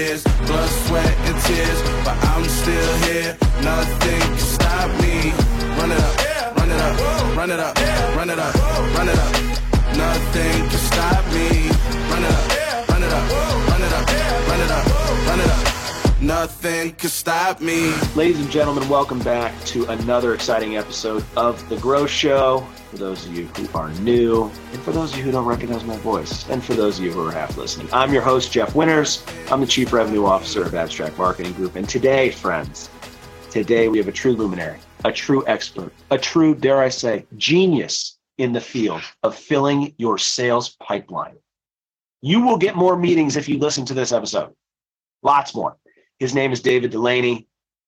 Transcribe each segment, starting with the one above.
years, blood, sweat, and tears, but I'm still here. Nothing can stop me. Run it up, run it up, run it up, run it up, run it up. Nothing can stop me. Run it up, run it up, run it up, run it up, run it up. Nothing can stop me. Ladies and gentlemen, welcome back to another exciting episode of The Grow Show. For those of you who are new, and for those of you who don't recognize my voice, and for those of you who are half listening, I'm your host, Jeff Winters. I'm the Chief Revenue Officer of Abstrakt Marketing Group. And today, friends, today we have a true luminary, a true expert, a true, dare I say, genius in the field of filling your sales pipeline. You will get more meetings if you listen to this episode. Lots more. His name is David Dulany.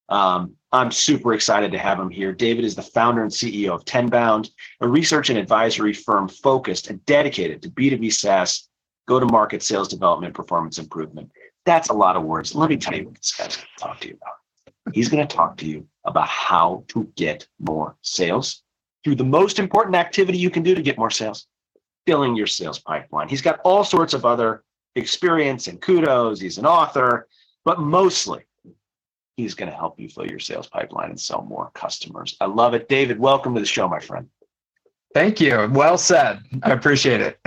Um, I'm super excited to have him here. David is the founder and CEO of Tenbound, a research and advisory firm focused and dedicated to B2B SaaS, go to market sales development, performance improvement. That's a lot of words. Let me tell you what this guy's going to talk to you about. He's going to talk to you about how to get more sales through the most important activity you can do to get more sales, filling your sales pipeline. He's got all sorts of other experience and kudos. He's an author but mostly he's going to help you fill your sales pipeline and sell more customers. I love it. David, welcome to the show, my friend. Thank you. Well said. I appreciate it.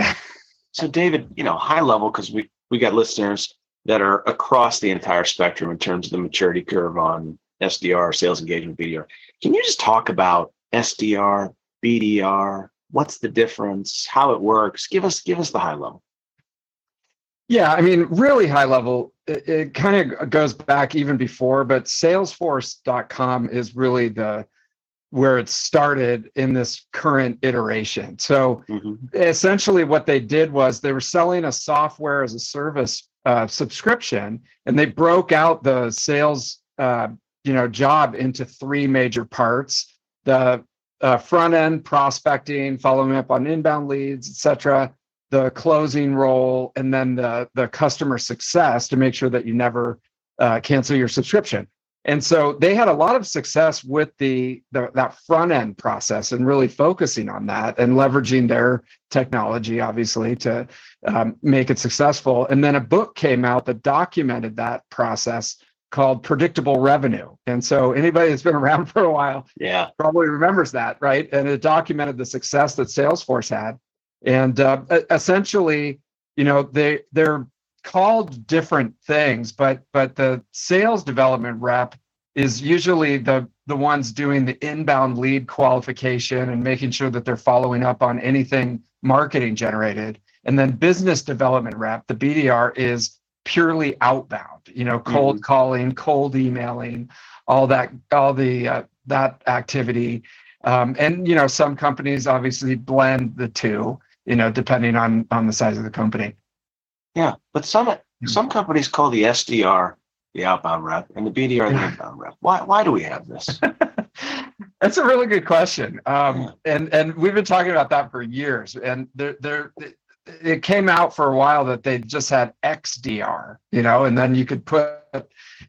so, David, you know, high level, because we, we got listeners that are across the entire spectrum in terms of the maturity curve on SDR, sales engagement, BDR. Can you just talk about SDR, BDR? What's the difference? How it works? Give us give us the high level. Yeah, I mean, really high level, it, it kind of goes back even before, but salesforce.com is really the where it started in this current iteration. So mm-hmm. essentially what they did was they were selling a software as a service uh, subscription and they broke out the sales uh, you know job into three major parts the uh, front end prospecting following up on inbound leads etc the closing role and then the the customer success to make sure that you never uh, cancel your subscription. And so they had a lot of success with the, the that front end process and really focusing on that and leveraging their technology obviously to um, make it successful. And then a book came out that documented that process called predictable revenue. And so anybody that's been around for a while yeah. probably remembers that right? And it documented the success that salesforce had and uh, essentially you know they they're called different things but but the sales development rep is usually the the ones doing the inbound lead qualification and making sure that they're following up on anything marketing generated. And then business development rep the bdr is purely outbound you know cold mm-hmm. calling cold emailing all that all the uh, that activity. Um, and you know some companies obviously blend the two you know, depending on on the size of the company. Yeah, but some hmm. some companies call the SDR the outbound rep and the BDR the inbound rep. Why why do we have this? That's a really good question. Um, yeah. and and we've been talking about that for years. And there there it came out for a while that they just had XDR, you know, and then you could put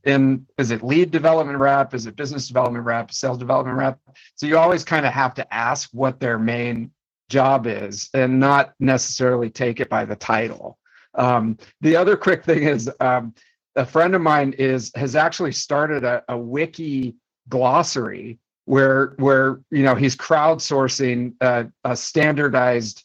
in is it lead development rep, is it business development rep, sales development rep. So you always kind of have to ask what their main job is and not necessarily take it by the title. Um, the other quick thing is um, a friend of mine is has actually started a, a wiki glossary where where you know he's crowdsourcing a, a standardized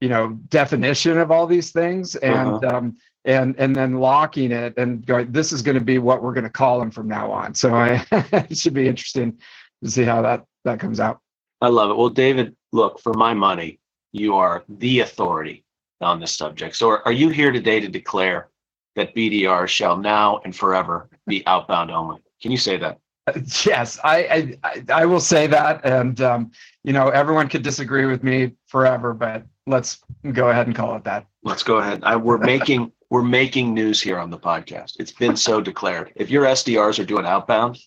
you know definition of all these things and uh-huh. um, and and then locking it and going this is going to be what we're going to call them from now on so I, it should be interesting to see how that that comes out I love it. Well, David, look, for my money, you are the authority on this subject. So are you here today to declare that BDR shall now and forever be outbound only? Can you say that? Yes, I I, I will say that, and um, you know everyone could disagree with me forever, but let's go ahead and call it that. Let's go ahead. I, we're making we're making news here on the podcast. It's been so declared. If your SDRs are doing outbound,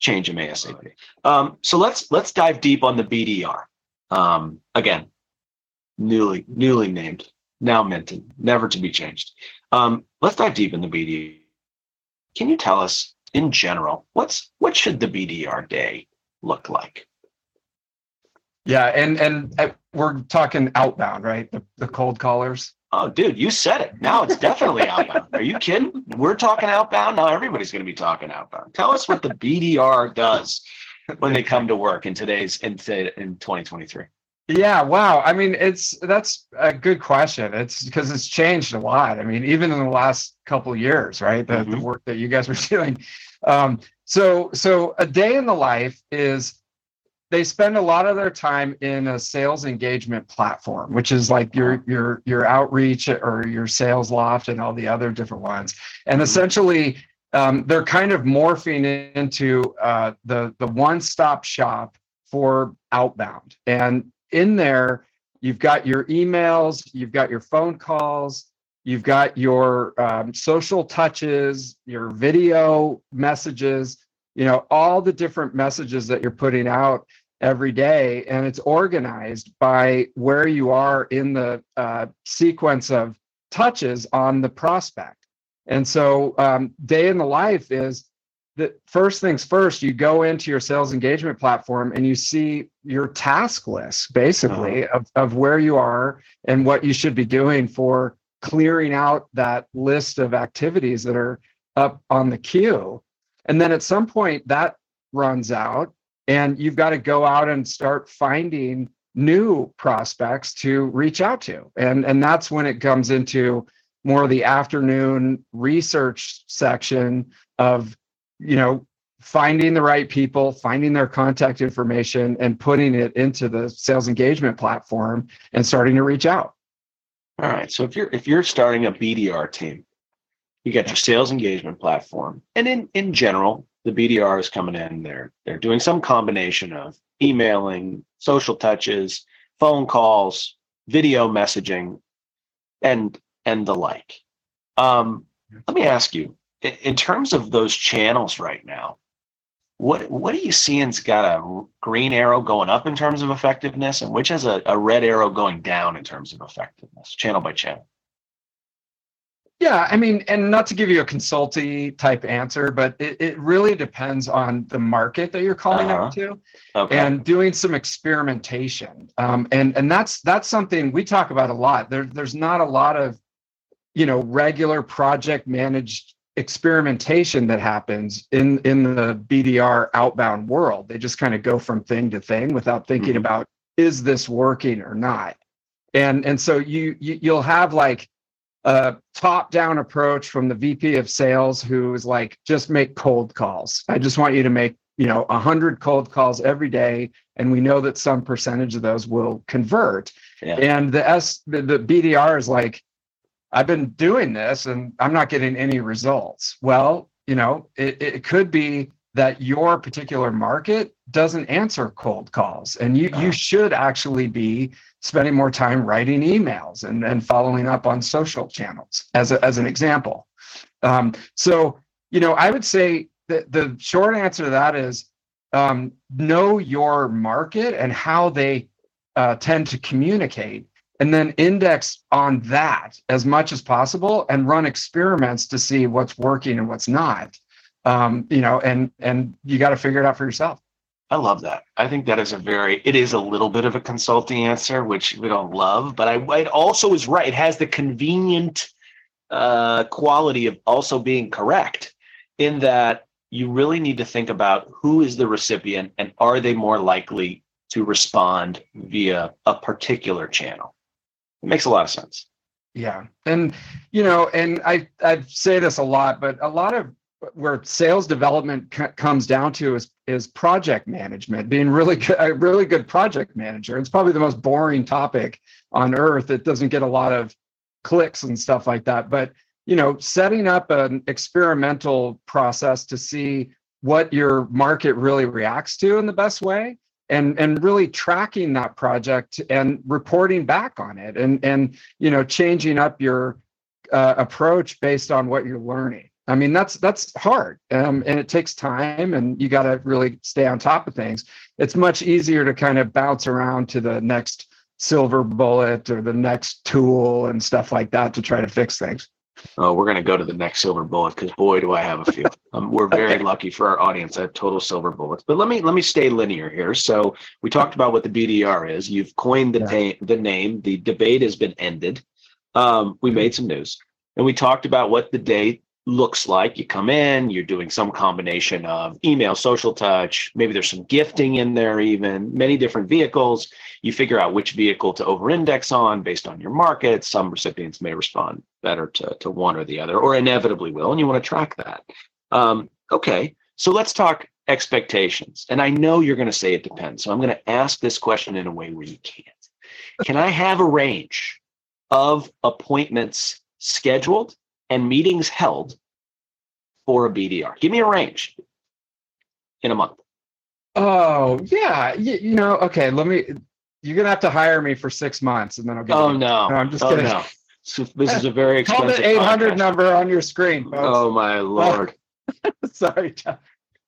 change them ASAP. Um, so let's let's dive deep on the BDR. Um, again, newly newly named, now minted, never to be changed. Um, let's dive deep in the BDR. Can you tell us in general what's what should the BDR day look like? Yeah, and and uh, we're talking outbound, right? The, the cold callers. Oh, dude, you said it. Now it's definitely outbound. Are you kidding? We're talking outbound. Now everybody's going to be talking outbound. Tell us what the BDR does when they come to work in today's in, today, in 2023. Yeah, wow. I mean, it's that's a good question. It's because it's changed a lot. I mean, even in the last couple years, right? The, mm-hmm. the work that you guys were doing. Um, so, so a day in the life is they spend a lot of their time in a sales engagement platform, which is like your your your outreach or your Salesloft and all the other different ones. And mm-hmm. essentially, um, they're kind of morphing into uh, the the one stop shop for outbound. And in there, you've got your emails, you've got your phone calls, you've got your um, social touches, your video messages. You know all the different messages that you're putting out every day and it's organized by where you are in the uh, sequence of touches on the prospect and so um, day in the life is the first things first you go into your sales engagement platform and you see your task list basically uh-huh. of, of where you are and what you should be doing for clearing out that list of activities that are up on the queue and then at some point that runs out and you've got to go out and start finding new prospects to reach out to and and that's when it comes into more of the afternoon research section of you know finding the right people finding their contact information and putting it into the sales engagement platform and starting to reach out all right so if you're if you're starting a bdr team you got your sales engagement platform and in in general the BDR is coming in. They're they're doing some combination of emailing, social touches, phone calls, video messaging, and and the like. Um, let me ask you, in terms of those channels right now, what what are you seeing's got a green arrow going up in terms of effectiveness, and which has a, a red arrow going down in terms of effectiveness, channel by channel? Yeah, I mean, and not to give you a consulty type answer, but it, it really depends on the market that you're calling uh-huh. out to, okay. and doing some experimentation. Um, and and that's that's something we talk about a lot. There, there's not a lot of, you know, regular project managed experimentation that happens in in the BDR outbound world. They just kind of go from thing to thing without thinking mm-hmm. about is this working or not. And and so you, you you'll have like a top down approach from the VP of sales who is like, just make cold calls. I just want you to make, you know, 100 cold calls every day. And we know that some percentage of those will convert. Yeah. And the S, the, the BDR is like, I've been doing this and I'm not getting any results. Well, you know, it, it could be that your particular market doesn't answer cold calls and you, you should actually be spending more time writing emails and, and following up on social channels as, a, as an example. Um, so, you know, I would say that the short answer to that is um, know your market and how they uh, tend to communicate and then index on that as much as possible and run experiments to see what's working and what's not um, you know and and you got to figure it out for yourself I love that. I think that is a very, it is a little bit of a consulting answer, which we don't love, but I, it also is right. It has the convenient uh, quality of also being correct in that you really need to think about who is the recipient and are they more likely to respond via a particular channel. It makes a lot of sense. Yeah. And, you know, and I, I say this a lot, but a lot of where sales development c- comes down to is is project management being really good, a really good project manager it's probably the most boring topic on earth it doesn't get a lot of clicks and stuff like that but you know setting up an experimental process to see what your market really reacts to in the best way and and really tracking that project and reporting back on it and and you know changing up your uh, approach based on what you're learning I mean, that's that's hard, um, and it takes time, and you got to really stay on top of things. It's much easier to kind of bounce around to the next silver bullet or the next tool and stuff like that to try to fix things. Oh, we're going to go to the next silver bullet because boy, do I have a few. Um, we're very lucky for our audience at total silver bullets. But let me let me stay linear here. So we talked about what the BDR is. You've coined the yeah. ta- the name. The debate has been ended. um, we made some news and we talked about what the day looks like. You come in, you're doing some combination of email, social touch, maybe there's some gifting in there, even many different vehicles. You figure out which vehicle to over index on based on your market. Some recipients may respond better to, to one or the other, or inevitably will, and you want to track that. Um, okay, so let's talk expectations. And I know you're going to say it depends. So I'm going to ask this question in a way where you can't. Can I have a range of appointments scheduled and meetings held for a BDR? Give me a range in a month. Oh, yeah. You, you know, okay, let me you're gonna have to hire me for six months and then I'll get Oh no. no I'm just oh, kidding. No. So this is a very expensive. Call the 800 podcast. number on your screen, folks. Oh my lord. Sorry, Jeff.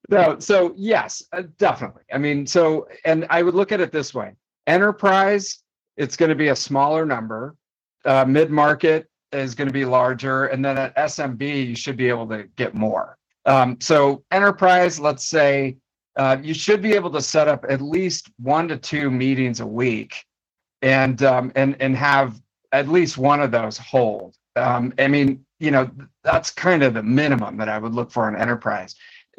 No, so yes, uh, definitely. I mean, so, and I would look at it this way enterprise, it's going to be a smaller number, uh, mid market is going to be larger, and then at SMB, you should be able to get more. Um, so, enterprise, let's say, uh, you should be able to set up at least one to two meetings a week and um, and and have at least one of those hold. Um, I mean, you know, that's kind of the minimum that I would look for in enterprise.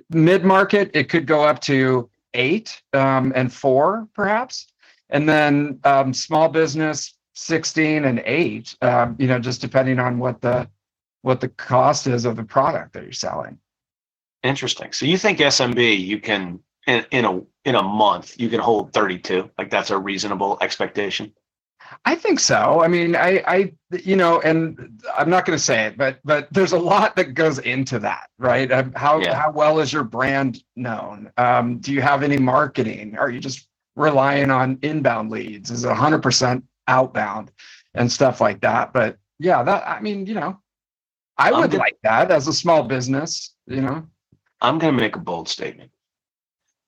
Mid market, it could go up to eight um, and four, perhaps, and then um, small business, sixteen and eight. Um, you know, just depending on what the what the cost is of the product that you're selling. Interesting. So you think SMB you can in, in a in a month you can hold 32? Like that's a reasonable expectation? I think so. I mean, I, I, you know, and I'm not going to say it, but, but there's a lot that goes into that, right? How Yeah. how well is your brand known? Um, do you have any marketing? Are you just relying on inbound leads? Is it 100 percent outbound and stuff like that? But yeah, that I mean, you know, I would like that as a small business. You know, I'm going to make a bold statement.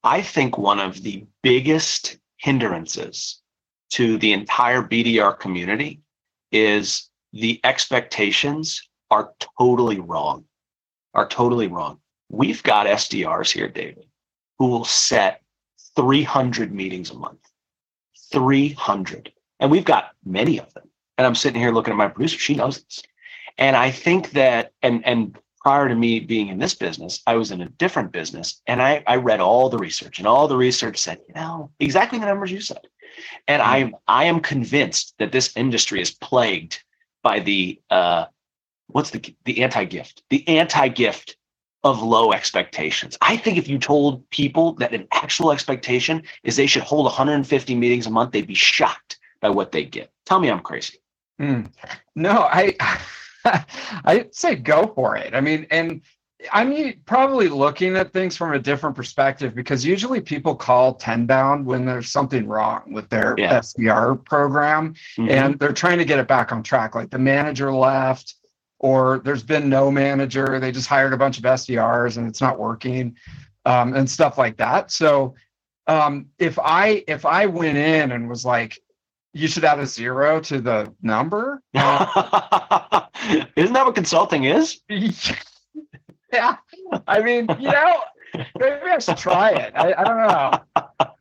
I think one of the biggest hindrances to the entire BDR community is the expectations are totally wrong. Are totally wrong. We've got SDRs here, David, who will set 300 meetings a month. 300. And we've got many of them. And I'm sitting here looking at my producer. She knows this. And I think that, and, and prior to me being in this business, I was in a different business and I, I read all the research and all the research said, you know, exactly the numbers you said. And I, I am convinced that this industry is plagued by the, uh, what's the, the anti-gift, the anti-gift of low expectations. I think if you told people that an actual expectation is they should hold 150 meetings a month, they'd be shocked by what they get. Tell me I'm crazy. Hmm. No, I I'd say go for it. I mean, and I'm probably looking at things from a different perspective because usually people call Tenbound when there's something wrong with their Yeah. SDR program Mhm. and they're trying to get it back on track. Like the manager left, or there's been no manager. They just hired a bunch of SDRs and it's not working, um, and stuff like that. So um, if I if I went in and was like, you should add a zero to the number. Isn't that what consulting is? yeah, I mean, you know, maybe I should try it. I, I don't know.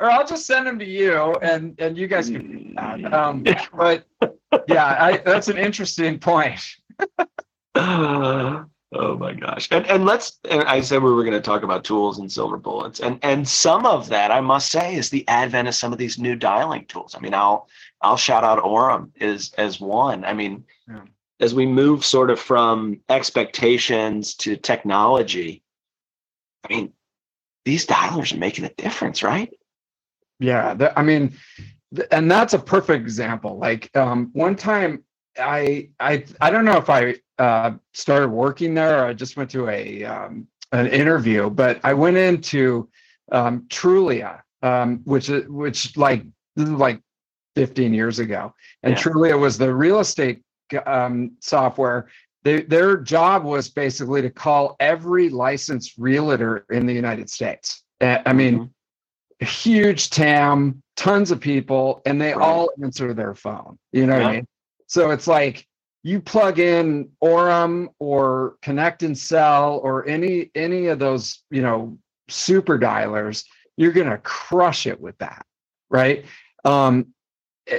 Or I'll just send them to you, and and you guys can. Um, but yeah, I, that's an interesting point. oh my gosh. And and let's and I said we were going to talk about tools and silver bullets. And and some of that I must say is the advent of some of these new dialing tools. I mean, I'll I'll shout out Orum is as one. I mean, Yeah. As we move sort of from expectations to technology, I mean, these dialers are making a difference, right? Yeah, I mean, th- and that's a perfect example. Like um, one time, I I I don't know if I uh, started working there or I just went to a um, an interview, but I went into um, Trulia, um, which which like this is like 15 years ago, and Yeah. Trulia was the real estate um, software. They, their job was basically to call every licensed realtor in the United States. I mean, Mhm. huge TAM, tons of people, and they Right. all answer their phone. You know what I mean? So it's like you plug in Orum or Connect and Sell or any any of those, you know, super dialers, you're gonna crush it with that, right? Um, eh,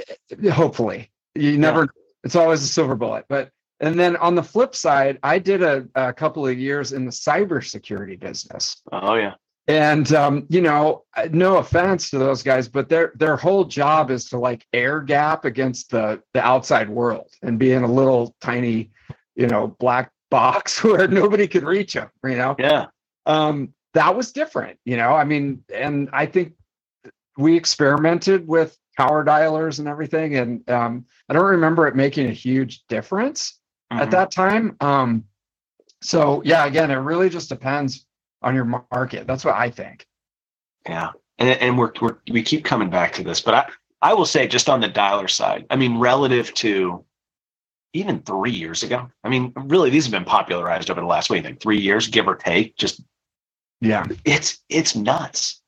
hopefully, you never. It's always a silver bullet. But and then on the flip side, I did a, a couple of years in the cybersecurity business. Oh yeah. And um, you know, no offense to those guys, but their their whole job is to like air gap against the the outside world and be in a little tiny, you know, black box where nobody could reach them. You know. Yeah. Um, that was different. You know, I mean, and I think we experimented with power dialers and everything, and um, I don't remember it making a huge difference mm-hmm. at that time. Um, so yeah, again, it really just depends on your market. That's what I think. Yeah, and and we're, we're we keep coming back to this, but I I will say just on the dialer side, I mean, relative to even three years ago, I mean, really these have been popularized over the last wait, like three years, give or take. Just yeah, it's it's nuts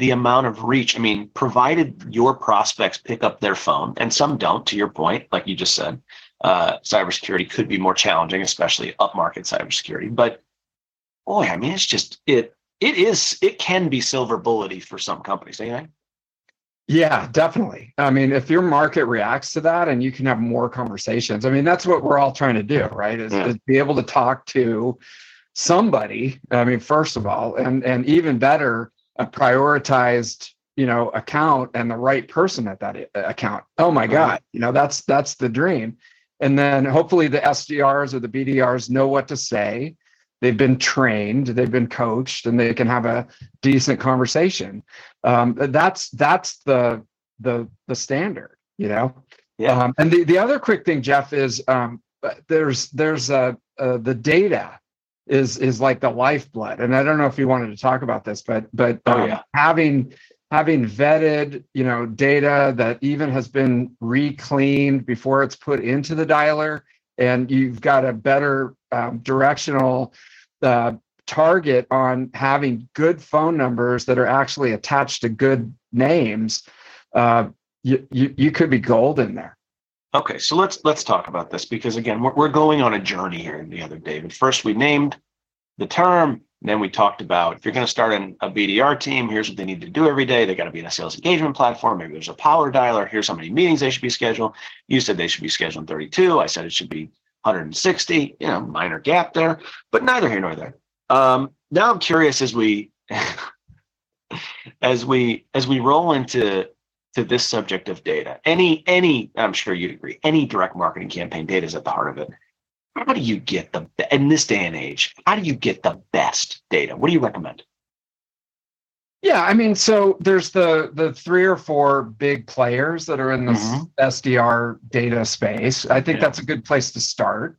the amount of reach. I mean, provided your prospects pick up their phone, and some don't, to your point, like you just said, uh, cybersecurity could be more challenging, especially upmarket cybersecurity. But boy, I mean, it's just it it is it can be silver bullety for some companies. Anything? Yeah, definitely. I mean, if your market reacts to that and you can have more conversations, I mean, that's what we're all trying to do, right? Is, yeah. is be able to talk to somebody. I mean, first of all, and and even better, a prioritized you know account and the right person at that uh, account. Oh my god you know that's that's the dream. And then hopefully the sdrs or the bdrs know what to say. They've been trained they've been coached and they can have a decent conversation. Um, that's that's the the the standard you know? Yeah. Um, and the, the other quick thing jeff is um, there's there's uh, uh, the data is is like the lifeblood. And I don't know if you wanted to talk about this, but but oh, um, yeah. having having vetted you know data that even has been recleaned before it's put into the dialer, and you've got a better um, directional uh, target on having good phone numbers that are actually attached to good names. Uh, you, you you could be gold in there. Okay, so let's let's talk about this because again, we're, we're going on a journey here the other day. But first, we named the term. Then we talked about if you're going to start an, a BDR team, here's what they need to do every day. They got to be in a sales engagement platform. Maybe there's a power dialer. Here's how many meetings they should be scheduled. You said they should be scheduled 32. I said it should be 160. You know, minor gap there, but neither here nor there. Um, now I'm curious as we as we as we roll into to this subject of data. Any, any, I'm sure you'd agree, any direct marketing campaign data is at the heart of it. How do you get the, in this day and age, how do you get the best data? What do you recommend? Yeah, I mean, so there's the the three or four big players that are in this mm-hmm. SDR data space. I think yeah. that's a good place to start.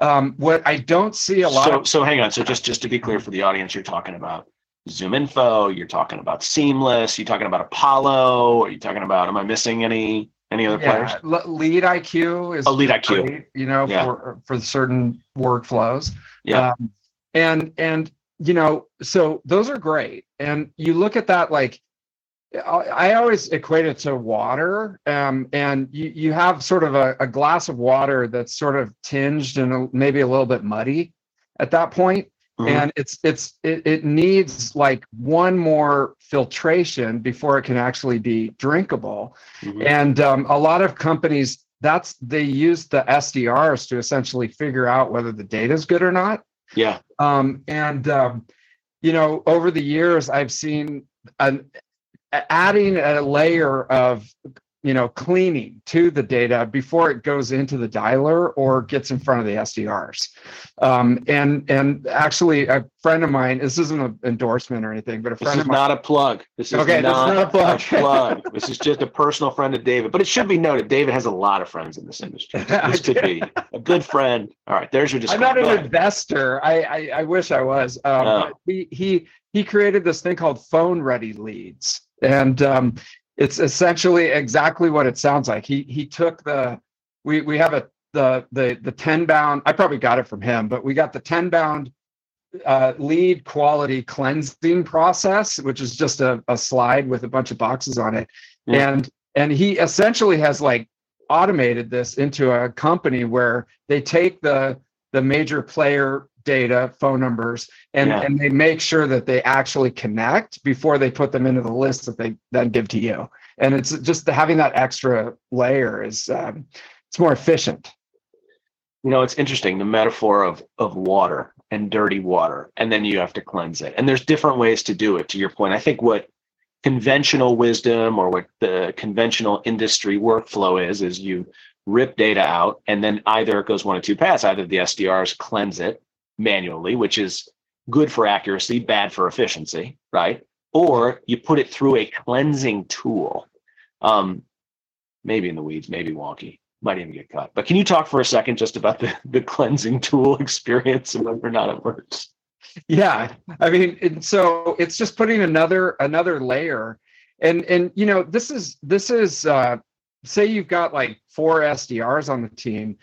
Um, what I don't see a lot. So, of- so hang on. So just just to be clear for the audience, you're talking about ZoomInfo, you're talking about Seamless, you're talking about Apollo, are you talking about, am I missing any any other yeah, players? Lead IQ is a Lead IQ, great, you know, yeah. for for certain workflows. Yeah. Um, and and you know, so those are great. And you look at that like I always equate it to water. Um, and you, you have sort of a, a glass of water that's sort of tinged and a, maybe a little bit muddy at that point. Mm-hmm. And it's it's it, it needs like one more filtration before it can actually be drinkable. Mm-hmm. And um, a lot of companies that's they use the SDRs to essentially figure out whether the data is good or not. Yeah. Um, and um, you know, over the years, I've seen an adding a layer of you know cleaning to the data before it goes into the dialer or gets in front of the SDRs. Um, and and actually, a friend of mine. This isn't an endorsement or anything, but a friend this is of mine, not a plug. This is okay, not, not a plug. a plug. This is just a personal friend of David. But it should be noted, David has a lot of friends in this industry. This could be a good friend. All right, there's your disclaimer. I'm not an investor. I, I, I wish I was. Um, no. He he he created this thing called phone ready leads, and um, it's essentially exactly what it sounds like. He he took the we we have a the the the Tenbound I probably got it from him, but we got the Tenbound uh, lead quality cleansing process, which is just a, a slide with a bunch of boxes on it. Yeah. And and he essentially has like automated this into a company where they take the the major player data, phone numbers, and, yeah. and they make sure that they actually connect before they put them into the list that they then give to you. And it's just having that extra layer is um, it's more efficient. You know, it's interesting the metaphor of of water and dirty water, and then you have to cleanse it. And there's different ways to do it. To your point, I think what conventional wisdom or what the conventional industry workflow is is you rip data out and then either it goes one of two paths either the sdrs cleanse it manually which is good for accuracy bad for efficiency right? Or you put it through a cleansing tool. Um, maybe in the weeds maybe wonky might even get cut. But can you talk for a second just about the, the cleansing tool experience and whether or not it works? Yeah i mean so it's just putting another another layer. And and you know this is this is uh say you've got like four sdrs on the team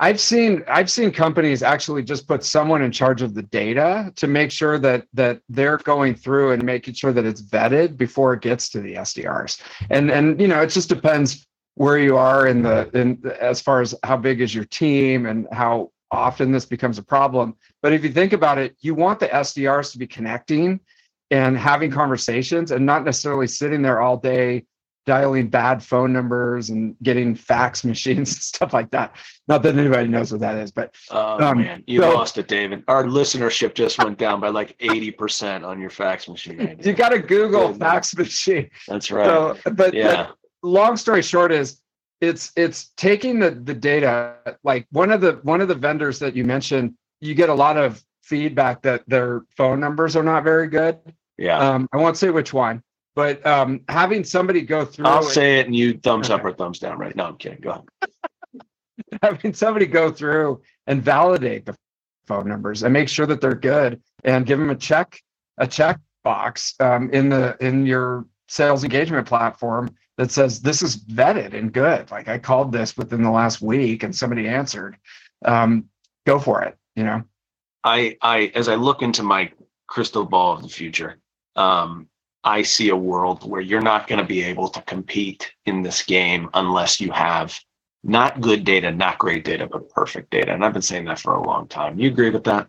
i've seen i've seen companies actually just put someone in charge of the data to make sure that that they're going through and making sure that it's vetted before it gets to the sdrs and and you know it just depends where you are in the in as far as how big is your team and how often this becomes a problem. But if you think about it, you want the SDRs to be connecting and having conversations and not necessarily sitting there all day dialing bad phone numbers and getting fax machines and stuff like that. Not that anybody knows what that is, but oh um, man, you so, lost it, David. Our listenership just went down by like eighty percent on your fax machine. You got to Google fax machine. That's right. So, but yeah. long story short is it's it's taking the the data like one of the one of the vendors that you mentioned you get a lot of feedback that their phone numbers are not very good yeah um, i won't say which one but um, having somebody go through i'll say it and you thumbs up or thumbs down right no i'm kidding go ahead having somebody go through and validate the phone numbers and make sure that they're good and give them a check a check box um, in the in your sales engagement platform that says this is vetted and good. Like I called this within the last week and somebody answered. Um, go for it. You know. I I as I look into my crystal ball of the future, um, I see a world where you're not going to be able to compete in this game unless you have not good data, not great data, but perfect data. And I've been saying that for a long time. You agree with that?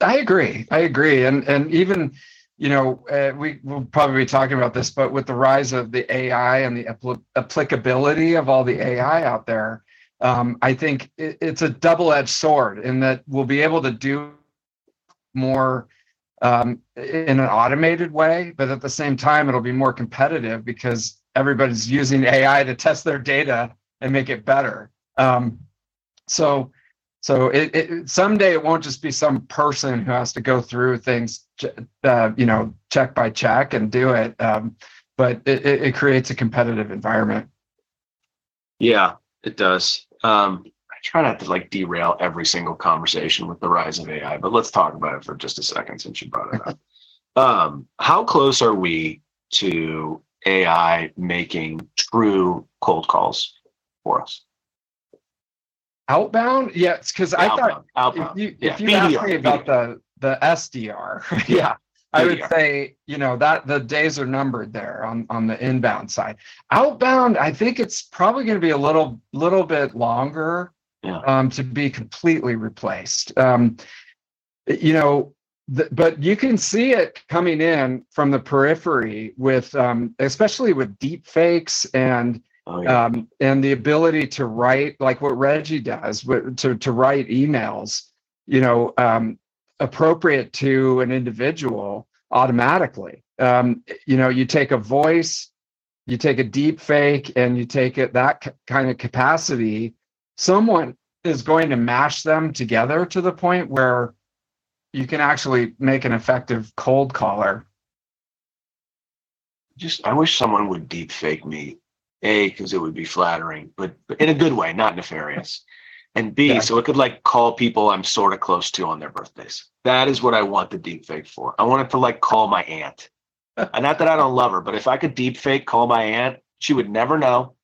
I agree. I agree. And and even you know, uh, we will probably be talking about this, but with the rise of the AI and the apl- applicability of all the AI out there, um, I think it, it's a double-edged sword in that we'll be able to do more um, in an automated way, but at the same time, it'll be more competitive because everybody's using AI to test their data and make it better. Um, so so it, it, someday it won't just be some person who has to go through things, uh, you know, check by check and do it. Um, but it, it, creates a competitive environment. Yeah, it does. Um, try not to like derail every single conversation with the rise of AI, but let's talk about it for just a second since you brought it up. um, how close are we to AI making true cold calls for us? Outbound? Yeah, because I thought outbound. if you, yeah. if you asked me about the the SDR, yeah, I would say you know that the days are numbered there on on the inbound side. Outbound, I think it's probably going to be a little little bit longer yeah. um, to be completely replaced. Um, you know, the, but you can see it coming in from the periphery with, um, especially with deep fakes and Oh, yeah. um, and the ability to write like what Regie does, to to write emails, you know, um, appropriate to an individual automatically. Um, you know, you take a voice, you take a deep fake, and you take it that c- kind of capacity. Someone is going to mash them together to the point where you can actually make an effective cold caller. Just, I wish someone would deep fake me a, because it would be flattering, but, but, in a good way, not nefarious. And B, yeah. so it could like call people I'm sort of close to on their birthdays. That is what I want the deep fake for. I want it to like call my aunt. and not that I don't love her, but if I could deep fake call my aunt, she would never know.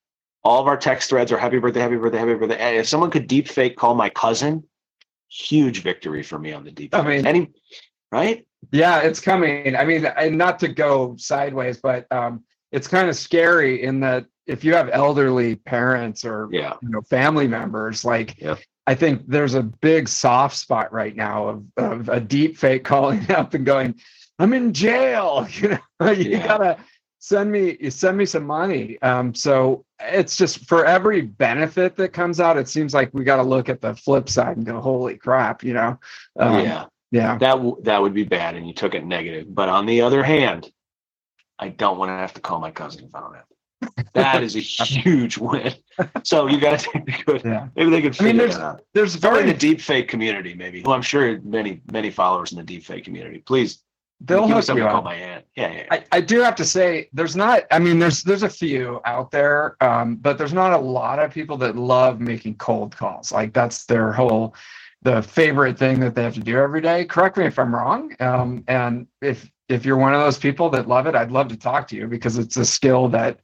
All of our text threads are happy birthday, happy birthday, happy birthday. And if someone could deep fake call my cousin, huge victory for me on the deep. I mean, Any, right? Yeah, it's coming. I mean, and not to go sideways, but um, it's kind of scary in that if you have elderly parents or yeah. you know family members like yeah. i think there's a big soft spot right now of, of a deep fake calling up and going i'm in jail you know you yeah. gotta send me you send me some money. Um, so it's just for every benefit that comes out, it seems like we got to look at the flip side and go, holy crap, you know? Um, yeah, yeah, that w- that would be bad, and you took it negative. But on the other hand, I don't want to have to call my cousin if I don't have to. That is a huge win. So you guys could yeah. maybe they could I mean, there's that out. there's Very in the deep fake community, maybe. Well, I'm sure many many followers in the deep fake community. Please, they'll hook you up. my aunt. Yeah, yeah. I, I do have to say there's not i mean there's there's a few out there um, but there's not a lot of people that love making cold calls like that's their whole the favorite thing that they have to do every day correct me if i'm wrong um, and if if you're one of those people that love it i'd love to talk to you because it's a skill that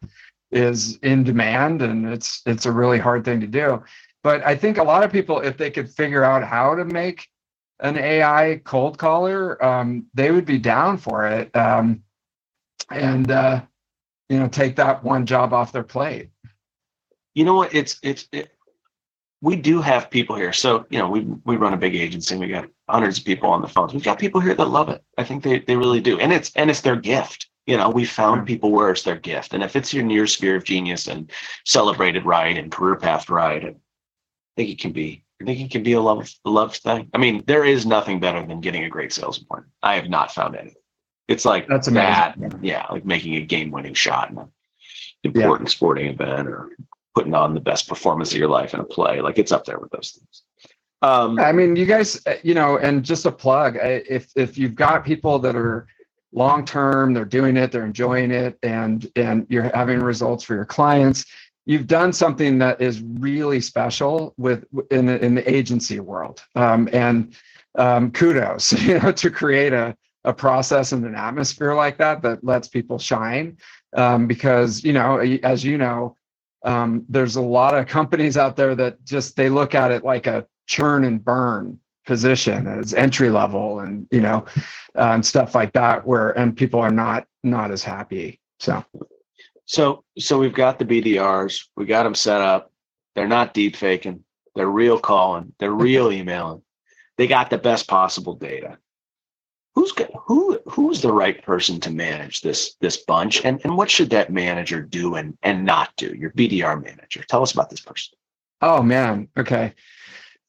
is in demand and it's it's a really hard thing to do but i think a lot of people if they could figure out how to make an ai cold caller um, they would be down for it um, and uh, you know take that one job off their plate. you know what? It's it's it, we do have people here. So you know we we run a big agency we got hundreds of people on the phones. We've got people here that love it. I think they they really do. And it's and it's their gift. You know we found Yeah. people where it's their gift. And if it's in your sphere of genius and celebrated right and career path right i think it can be i think it can be a love love thing i mean there is nothing better than getting a great sales appointment i have not found anything it's like That's that amazing. yeah like making a game winning shot in an important sporting event or putting on the best performance of your life in a play like it's up there with those things um I mean, you guys, uh, you know, and just a plug. If if you've got people that are long term, they're doing it, they're enjoying it, and and you're having results for your clients. You've done something that is really special with in the in the agency world, um, and um, kudos, you know, to create a a process and an atmosphere like that that lets people shine. Um, because you know, as you know, um, there's a lot of companies out there that just they look at it like a churn and burn position as entry level and you know and stuff like that where and people are not not as happy so so so we've got the bdrs we got them set up. They're not deep faking they're real calling they're real emailing. They got the best possible data. Who's got, who who's the right person to manage this this bunch and and what should that manager do and and not do? Your bdr manager tell us about this person. Oh man okay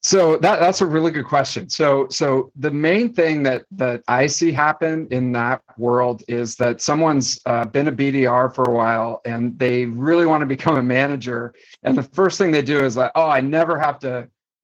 so that that's a really good question. So so the main thing that that i see happen in that world is that someone's uh, been a bdr for a while and they really want to become a manager. And the first thing they do is like oh i never have to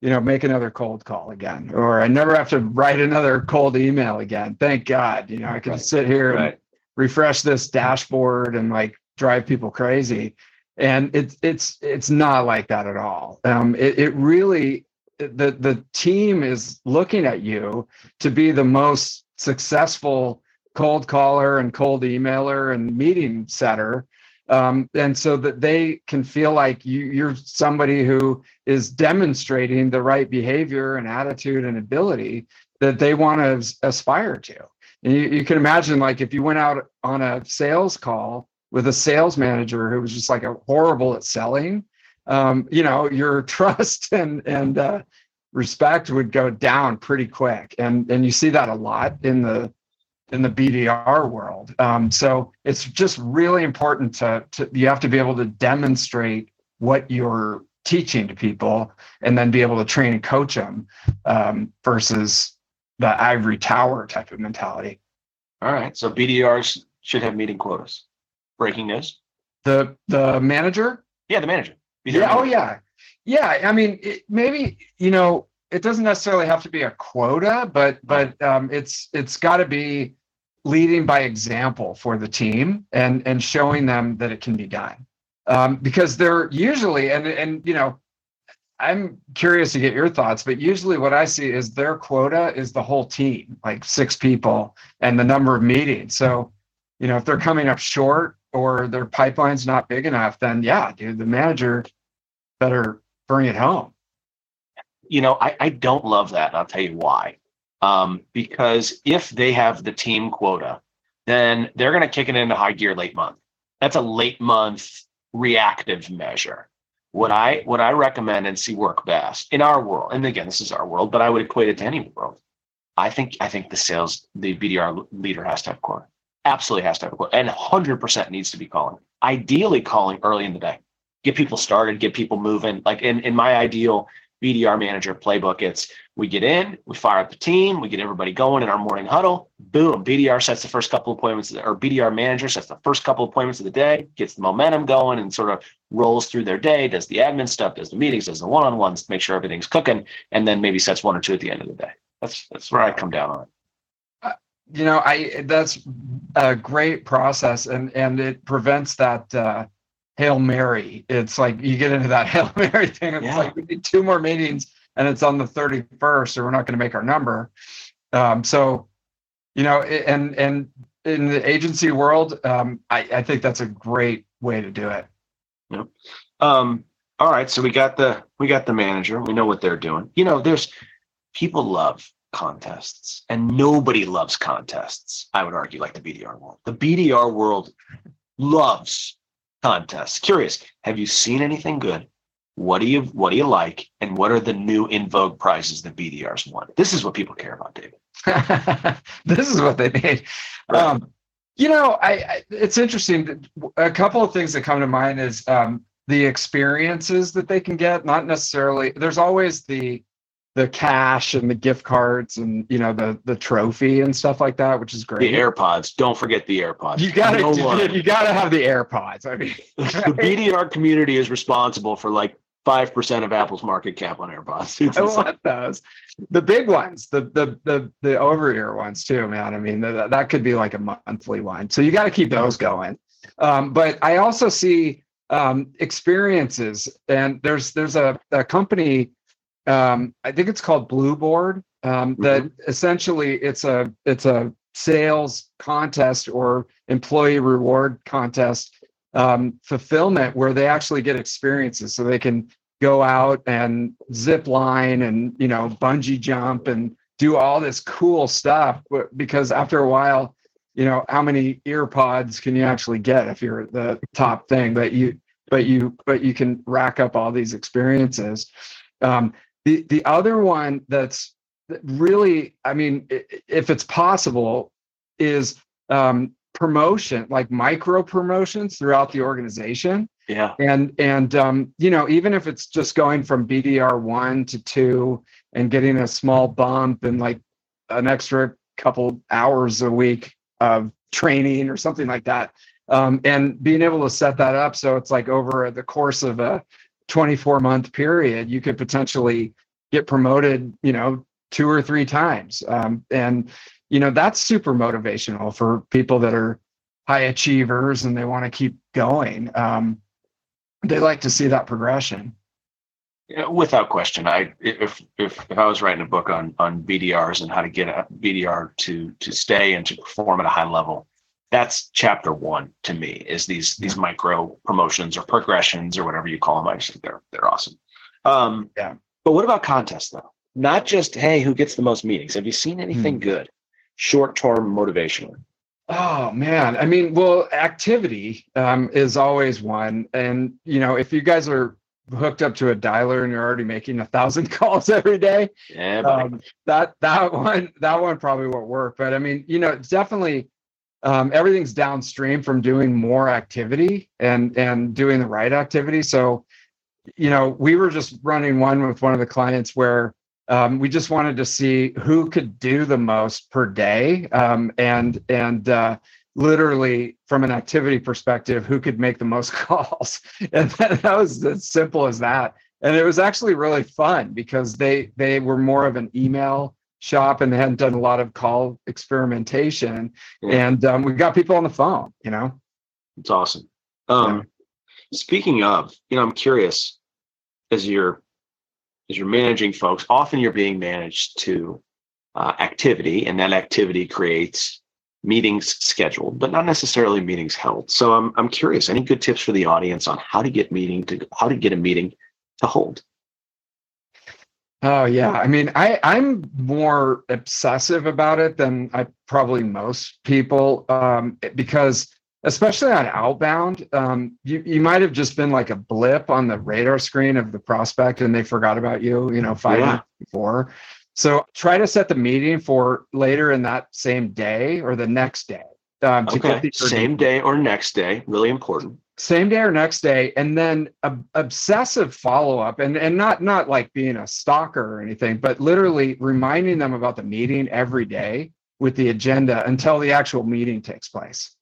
you know make another cold call again or i never have to write another cold email again. Thank god you know i can Right. sit here and refresh this dashboard and like drive people crazy. And it's it's it's not like that at all. Um it, it really the the team is looking at you to be the most successful cold caller and cold emailer and meeting setter. Um, and so that they can feel like you, you're somebody who is demonstrating the right behavior and attitude and ability that they want to aspire to. And you, you can imagine like if you went out on a sales call with a sales manager who was just like a horrible at selling um, you know your trust and and uh, respect would go down pretty quick. And and you see that a lot in the in the BDR world. Um, so it's just really important to, to you have to be able to demonstrate what you're teaching to people and then be able to train and coach them um, versus the ivory tower type of mentality. all right. So bdrs should have meeting quotas. Breaking news? The the manager? Yeah the manager yeah oh yeah. Yeah i mean it, maybe you know it doesn't necessarily have to be a quota but but um, it's it's got to be leading by example for the team and and showing them that it can be done. Um, because they're usually and and you know i'm curious to get your thoughts but usually what i see is their quota is the whole team like six people and the number of meetings. So you know if they're coming up short or their pipeline's not big enough then yeah dude the manager better bring it home. you know, I, I don't love that. and I'll tell you why. Um, because if they have the team quota, then they're going to kick it into high gear late month. That's a late month reactive measure. What I what I recommend and see work best in our world, and again, this is our world, but I would equate it to any world. I think I think the sales, the BDR leader has to have quota. absolutely has to have a quote, and 100% needs to be calling. Ideally, calling early in the day, get people started, get people moving. Like in in my ideal BDR manager playbook, it's we get in, we fire up the team, we get everybody going in our morning huddle. Boom, BDR sets the first couple appointments, or BDR manager sets the first couple appointments of the day, gets the momentum going, and sort of rolls through their day, does the admin stuff, does the meetings, does the one-on-ones, make sure everything's cooking, and then maybe sets one or two at the end of the day. That's that's where I come down on it you know i that's a great process and and it prevents that uh hail mary. It's like you get into that hail mary thing it's yeah. like we need two more meetings and it's on the 31st or we're not going to make our number. Um so you know and and in the agency world um i i think that's a great way to do it. Yep. Um all right so we got the we got the manager we know what they're doing. You know there's people love contests and nobody loves contests i would argue like the bdr world. The bdr world loves contests curious have you seen anything good? What do you what do you like? And what are the new in vogue prizes that bdrs want this is what people care about david. This is what they need. Right. um, you know I, I, it's interesting a couple of things that come to mind is um, the experiences that they can get not necessarily there's always the the cash and the gift cards and you know the the trophy and stuff like that, which is great. The AirPods. Don't forget the AirPods. You gotta no you, gotta have the AirPods. I mean the BDR community is responsible for like five percent of Apple's market cap on AirPods. It's I want those. The big ones, the the the the over ear ones too, man. I mean that that could be like a monthly one. So you got to keep those going. Um, but I also see um, experiences, and there's there's a, a company um, I think it's called Blueboard. Um, that mm-hmm. essentially it's a it's a sales contest or employee reward contest um, fulfillment where they actually get experiences, so they can go out and zip line and you know bungee jump and do all this cool stuff. Because after a while, you know how many earpods can you actually get if you're the top thing? But you but you but you can rack up all these experiences. Um, the the other one that's really, I mean, if it's possible, is um, promotion, like micro promotions throughout the organization. Yeah. And and um, you know, even if it's just going from BDR one to two and getting a small bump and like an extra couple hours a week of training or something like that. Um, and being able to set that up so it's like over the course of a 24 month period, you could potentially get promoted, you know, two or three times. Um, and, you know, that's super motivational for people that are high achievers and they want to keep going. Um, they like to see that progression. Yeah, without question, I if if if I was writing a book on on BDRs and how to get a BDR to to stay and to perform at a high level, that's chapter one to me is these these micro promotions or progressions or whatever you call them. I just think they're they're awesome. Um, yeah. But what about contests though? Not just hey, who gets the most meetings? Have you seen anything hmm. good, short term motivational? Oh man, I mean, well, activity um, is always one, and you know, if you guys are hooked up to a dialer and you're already making a thousand calls every day, yeah, um, that that one that one probably won't work. But I mean, you know, definitely um, everything's downstream from doing more activity and and doing the right activity. So, you know, we were just running one with one of the clients where um, we just wanted to see who could do the most per day, um, and and uh, literally from an activity perspective, who could make the most calls, and that, that was as simple as that. And it was actually really fun because they they were more of an email shop and they hadn't done a lot of call experimentation. Yeah. and um, we got people on the phone you know? It's awesome. Um, yeah. speaking of you know i'm curious as you're as you're managing folks often you're being managed to uh, activity and that activity creates meetings scheduled but not necessarily meetings held. So i'm, I'm curious any good tips for the audience on how to get meeting to how to get a meeting to hold Oh yeah, I mean, I I'm more obsessive about it than I probably most people um, because especially on outbound, um, you you might have just been like a blip on the radar screen of the prospect and they forgot about you, you know, five yeah. minutes before. So try to set the meeting for later in that same day or the next day. Um, okay. Same day or next day, really important. Same day or next day, and then obsessive follow up, and and not not like being a stalker or anything, but literally reminding them about the meeting every day with the agenda until the actual meeting takes place.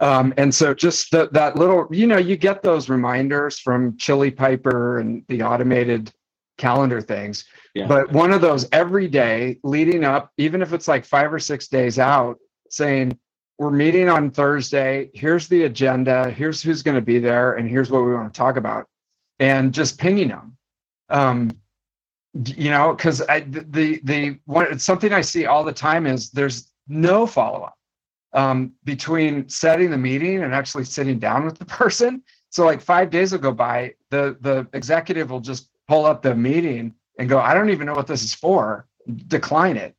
Um, and so just the, that little, you know, you get those reminders from Chili Piper and the automated calendar things. Yeah. But one of those every day leading up, even if it's like five or six days out, saying, we're meeting on Thursday. Here's the agenda. Here's who's going to be there, and here's what we want to talk about, and just pinging them. Um, you know, because the the one something I see all the time is there's no follow up um, between setting the meeting and actually sitting down with the person. So like five days will go by, the the executive will just pull up the meeting and go, I don't even know what this is for, decline it.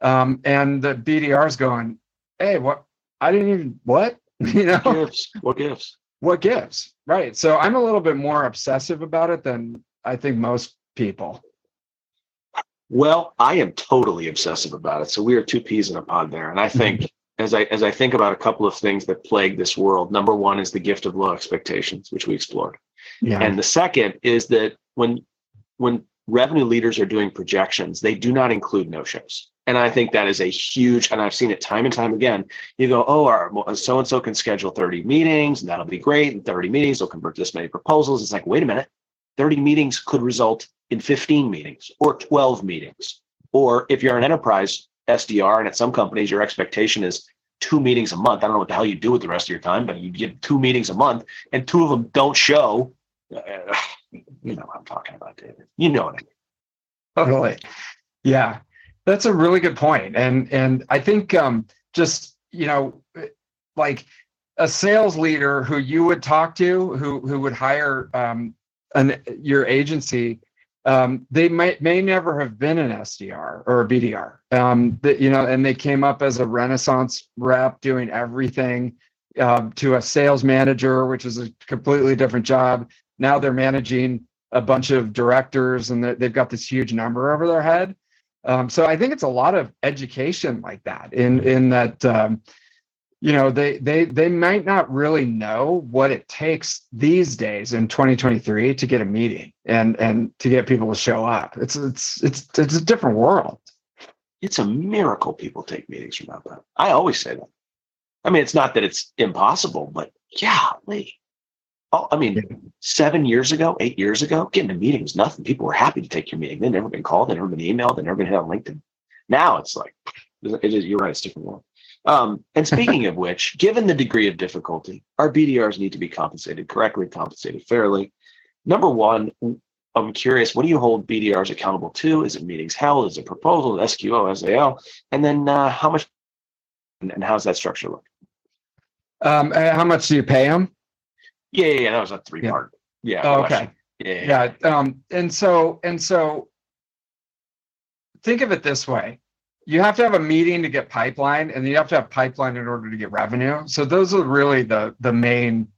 Um, and the BDR is going, Hey, what? I didn't even what? You know, what gives? What gifts? What gifts? Right. So I'm a little bit more obsessive about it than I think most people. Well, I am totally obsessive about it. So we are two peas in a pod there. And I think as I as I think about a couple of things that plague this world, number one is the gift of low expectations, which we explored. Yeah. And the second is that when when revenue leaders are doing projections, they do not include no-shows. And I think that is a huge, and I've seen it time and time again. You go, oh, our so and so can schedule 30 meetings, and that'll be great. And 30 meetings will convert this many proposals. It's like, wait a minute, 30 meetings could result in 15 meetings or 12 meetings. Or if you're an enterprise, SDR, and at some companies, your expectation is two meetings a month. I don't know what the hell you do with the rest of your time, but you get two meetings a month, and two of them don't show. Uh, you know what I'm talking about, David. You know what I mean. Totally. Yeah, that's a really good point, and and I think um, just you know, like a sales leader who you would talk to, who who would hire um, an your agency um, they may may never have been an SDR or a BDR. Um, that you know, and they came up as a Renaissance rep doing everything uh, to a sales manager, which is a completely different job. Now they're managing a bunch of directors, and they've got this huge number over their head. Um, so I think it's a lot of education like that in in that um, you know they they they might not really know what it takes these days in 2023 to get a meeting and and to get people to show up. It's it's it's it's a different world. It's a miracle people take meetings from outbound i always say that. I mean it's not that it's impossible but yeah oh, i mean seven years ago eight years ago getting a meeting was nothing people were happy to take your meeting they'd never been called they'd never been emailed they'd never been hit on linkedin now it's like it is you're right it's different world um, and speaking of which, given the degree of difficulty, our BDRs need to be compensated correctly, compensated fairly. Number one, I'm curious, what do you hold BDRs accountable to? Is it meetings held? Is it proposal, SQO, SAL? And then uh, how much and how's that structure look? Um, how much do you pay them? Yeah, yeah, yeah that was a three part. Yeah. Oh, okay. Yeah, yeah. yeah. Um, and so and so think of it this way you have to have a meeting to get pipeline and you have to have pipeline in order to get revenue so those are really the the main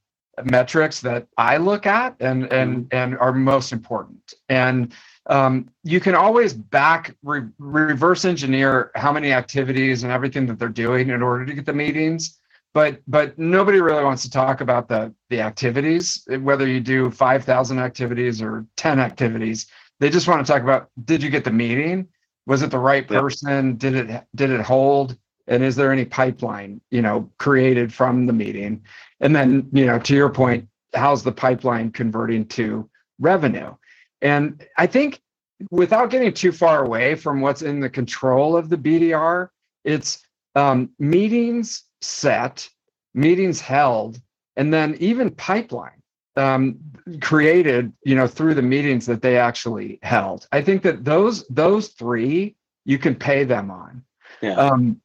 metrics that i look at and and mm-hmm. and are most important and um, you can always back re- reverse engineer how many activities and everything that they're doing in order to get the meetings but but nobody really wants to talk about the the activities whether you do 5000 activities or 10 activities. They just want to talk about did you get the meeting? Was it the right person? Did it did it hold? And is there any pipeline you know created from the meeting? And then you know to your point how's the pipeline converting to revenue? And i think without getting too far away from what's in the control of the bdr it's um, meetings set meetings held and then even pipeline um, created, you know, through the meetings that they actually held. I think that those those three you can pay them on. Yeah. Um,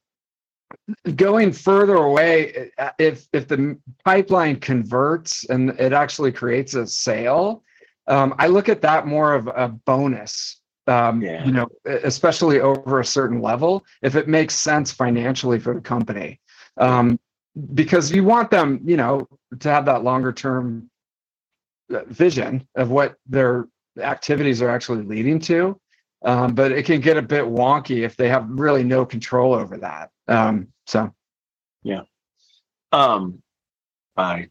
going further away, if if the pipeline converts and it actually creates a sale, um, I look at that more of a bonus. Um, yeah. You know, especially over a certain level, if it makes sense financially for the company, um, because you want them, you know, to have that longer term vision of what their activities are actually leading to. Um, but it can get a bit wonky if they have really no control over that. Um, so, Yeah. Um, I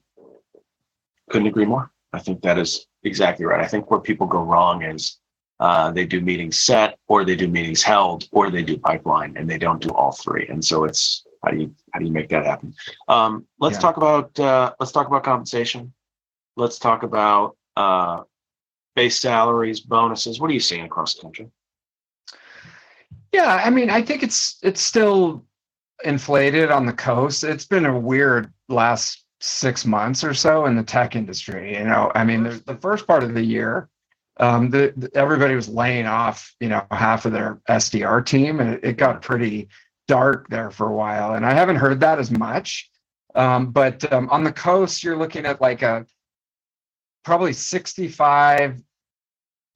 couldn't agree more. I think that is exactly right. I think where people go wrong is uh, they do meetings set, or they do meetings held, or they do pipeline, and they don't do all three. And so it's how do you how do you make that happen? Um, let's yeah. talk about uh, let's talk about compensation. Let's talk about uh, base salaries, bonuses. What are you seeing across the country? Yeah, I mean, I think it's it's still inflated on the coast. It's been a weird last six months or so in the tech industry. You know, I mean, the, the first part of the year, um, the, the, everybody was laying off, you know, half of their SDR team, and it, it, got pretty dark there for a while. And I haven't heard that as much. Um, but um, on the coast, you're looking at like a probably 65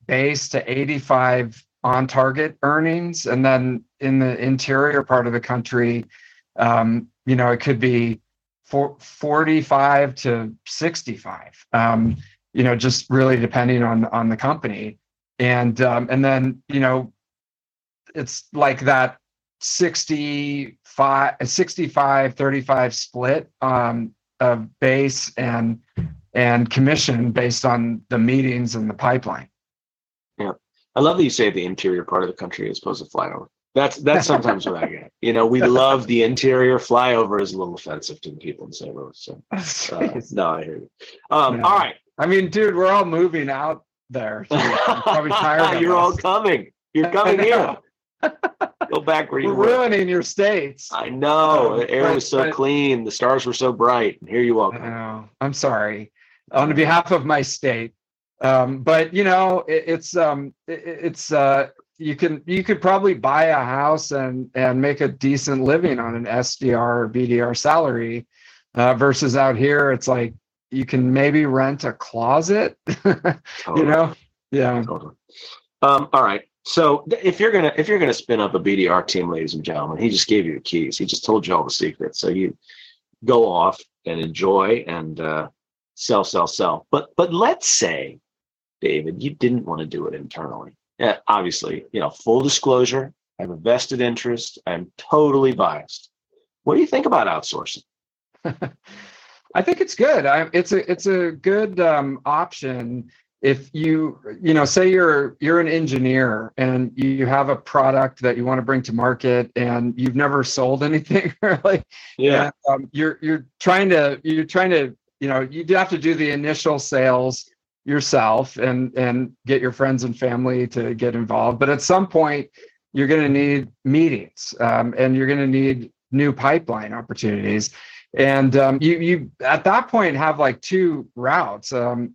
base to 85 on target earnings. And then in the interior part of the country, um, you know, it could be for 45 to 65, um, you know, just really depending on, on the company. And, um, and then, you know, it's like that 65, 65, 35 split um, of base and, and commission based on the meetings and the pipeline. Yeah. I love that you say the interior part of the country as opposed to flyover. That's that's sometimes what I get. You know, we love the interior. Flyover is a little offensive to the people in St. Louis. So uh, no, I hear you. Um, no. All right. I mean, dude, we're all moving out there. So probably tired. You're all coming. You're coming here. Go back where you we're ruining your states. I know. The air but, was so but, clean. The stars were so bright. And here you are. I know. I'm sorry. On behalf of my state, um, but you know it, it's um, it, it's uh, you can you could probably buy a house and and make a decent living on an SDR or BDR salary uh, versus out here it's like you can maybe rent a closet you know yeah totally. um, all right so if you're gonna if you're gonna spin up a BDR team ladies and gentlemen he just gave you the keys he just told you all the secrets so you go off and enjoy and uh, sell sell sell but but let's say David you didn't want to do it internally yeah, obviously, you know, full disclosure, I have a vested interest. I'm totally biased. What do you think about outsourcing? I think it's good. I, it's a it's a good um, option if you you know say you're you're an engineer and you have a product that you want to bring to market and you've never sold anything really. Yeah. And, um, you're you're trying to you're trying to you know you have to do the initial sales yourself and and get your friends and family to get involved but at some point you're going to need meetings um, and you're going to need new pipeline opportunities and um, you you at that point have like two routes um,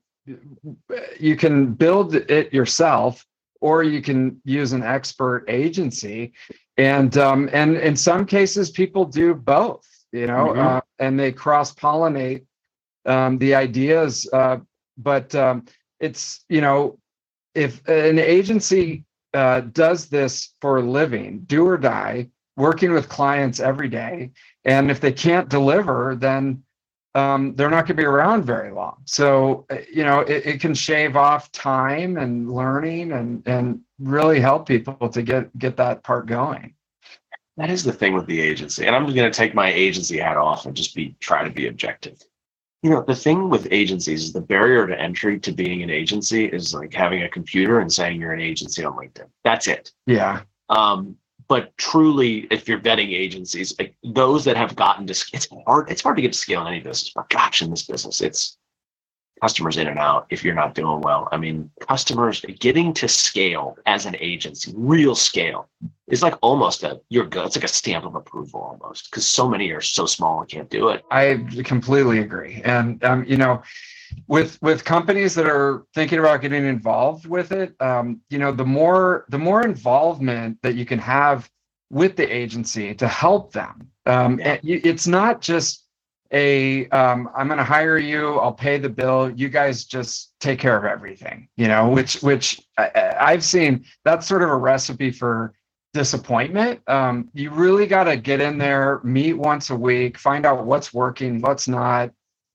you can build it yourself or you can use an expert agency and um, and in some cases people do both you know mm-hmm. uh, and they cross pollinate um, the ideas uh, but um, it's you know if an agency uh, does this for a living do or die working with clients every day and if they can't deliver then um, they're not going to be around very long so uh, you know it, it, can shave off time and learning and and really help people to get get that part going that is the thing with the agency and i'm just going to take my agency hat off and just be try to be objective you know, the thing with agencies is the barrier to entry to being an agency is like having a computer and saying you're an agency on LinkedIn. That's it. Yeah. Um, but truly, if you're vetting agencies, like those that have gotten to, scale, it's hard. It's hard to get to scale in any business. But gosh, in this business, it's customers in and out if you're not doing well. I mean, customers getting to scale as an agency, real scale, is like almost a you're good. It's like a stamp of approval almost because so many are so small and can't do it. I completely agree, and um, you know. With with companies that are thinking about getting involved with it, um, you know, the more the more involvement that you can have with the agency to help them. Um, yeah. It's not just a um, i'm going to hire you i'll pay the bill you guys just take care of everything you know which which I, have seen that's sort of a recipe for disappointment um, you really got to get in there meet once a week find out what's working what's not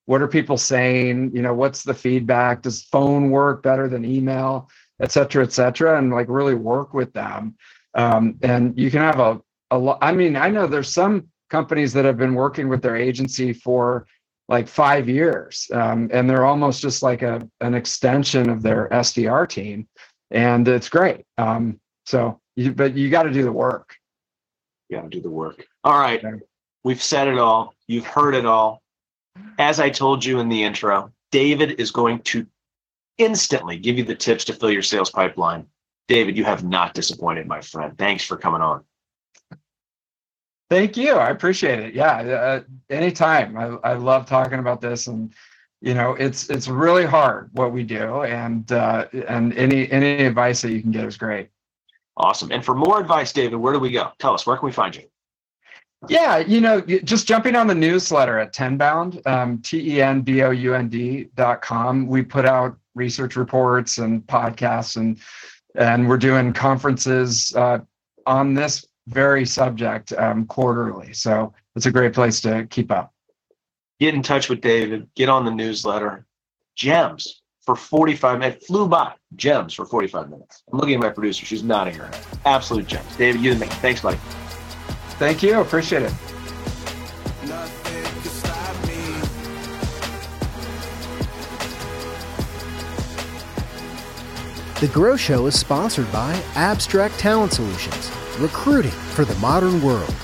what are people saying you know what's the feedback does phone work better than email et cetera et cetera and like really work with them um, and you can have a, a lot i mean i know there's some companies that have been working with their agency for like five years, um, and they're almost just like a an extension of their SDR team, and it's great. Um, so, you, but you got to do the work. You got to do the work. All right, we've said it all. You've heard it all. As I told you in the intro, David is going to instantly give you the tips to fill your sales pipeline. David, you have not disappointed, my friend. Thanks for coming on. Thank you. I appreciate it. Yeah, uh, anytime. I, I love talking about this, and you know, it's it's really hard what we do, and uh, and any any advice that you can get is great. Awesome. And for more advice, David, where do we go? Tell us. Where can we find you? Yeah, you know, just jumping on the newsletter at Tenbound, um, T E N B O U N D dot com. We put out research reports and podcasts, and and we're doing conferences uh, on this very subject um, quarterly. So it's a great place to keep up. Get in touch with David. Get on the newsletter. Gems for 45 minutes. Flew by. Gems for 45 minutes. I'm looking at my producer. She's nodding her head. Absolute gems. David, you and me. Thanks, buddy. Thank you. Appreciate it. The Grow Show is sponsored by Abstrakt Talent Solutions, recruiting for the modern world.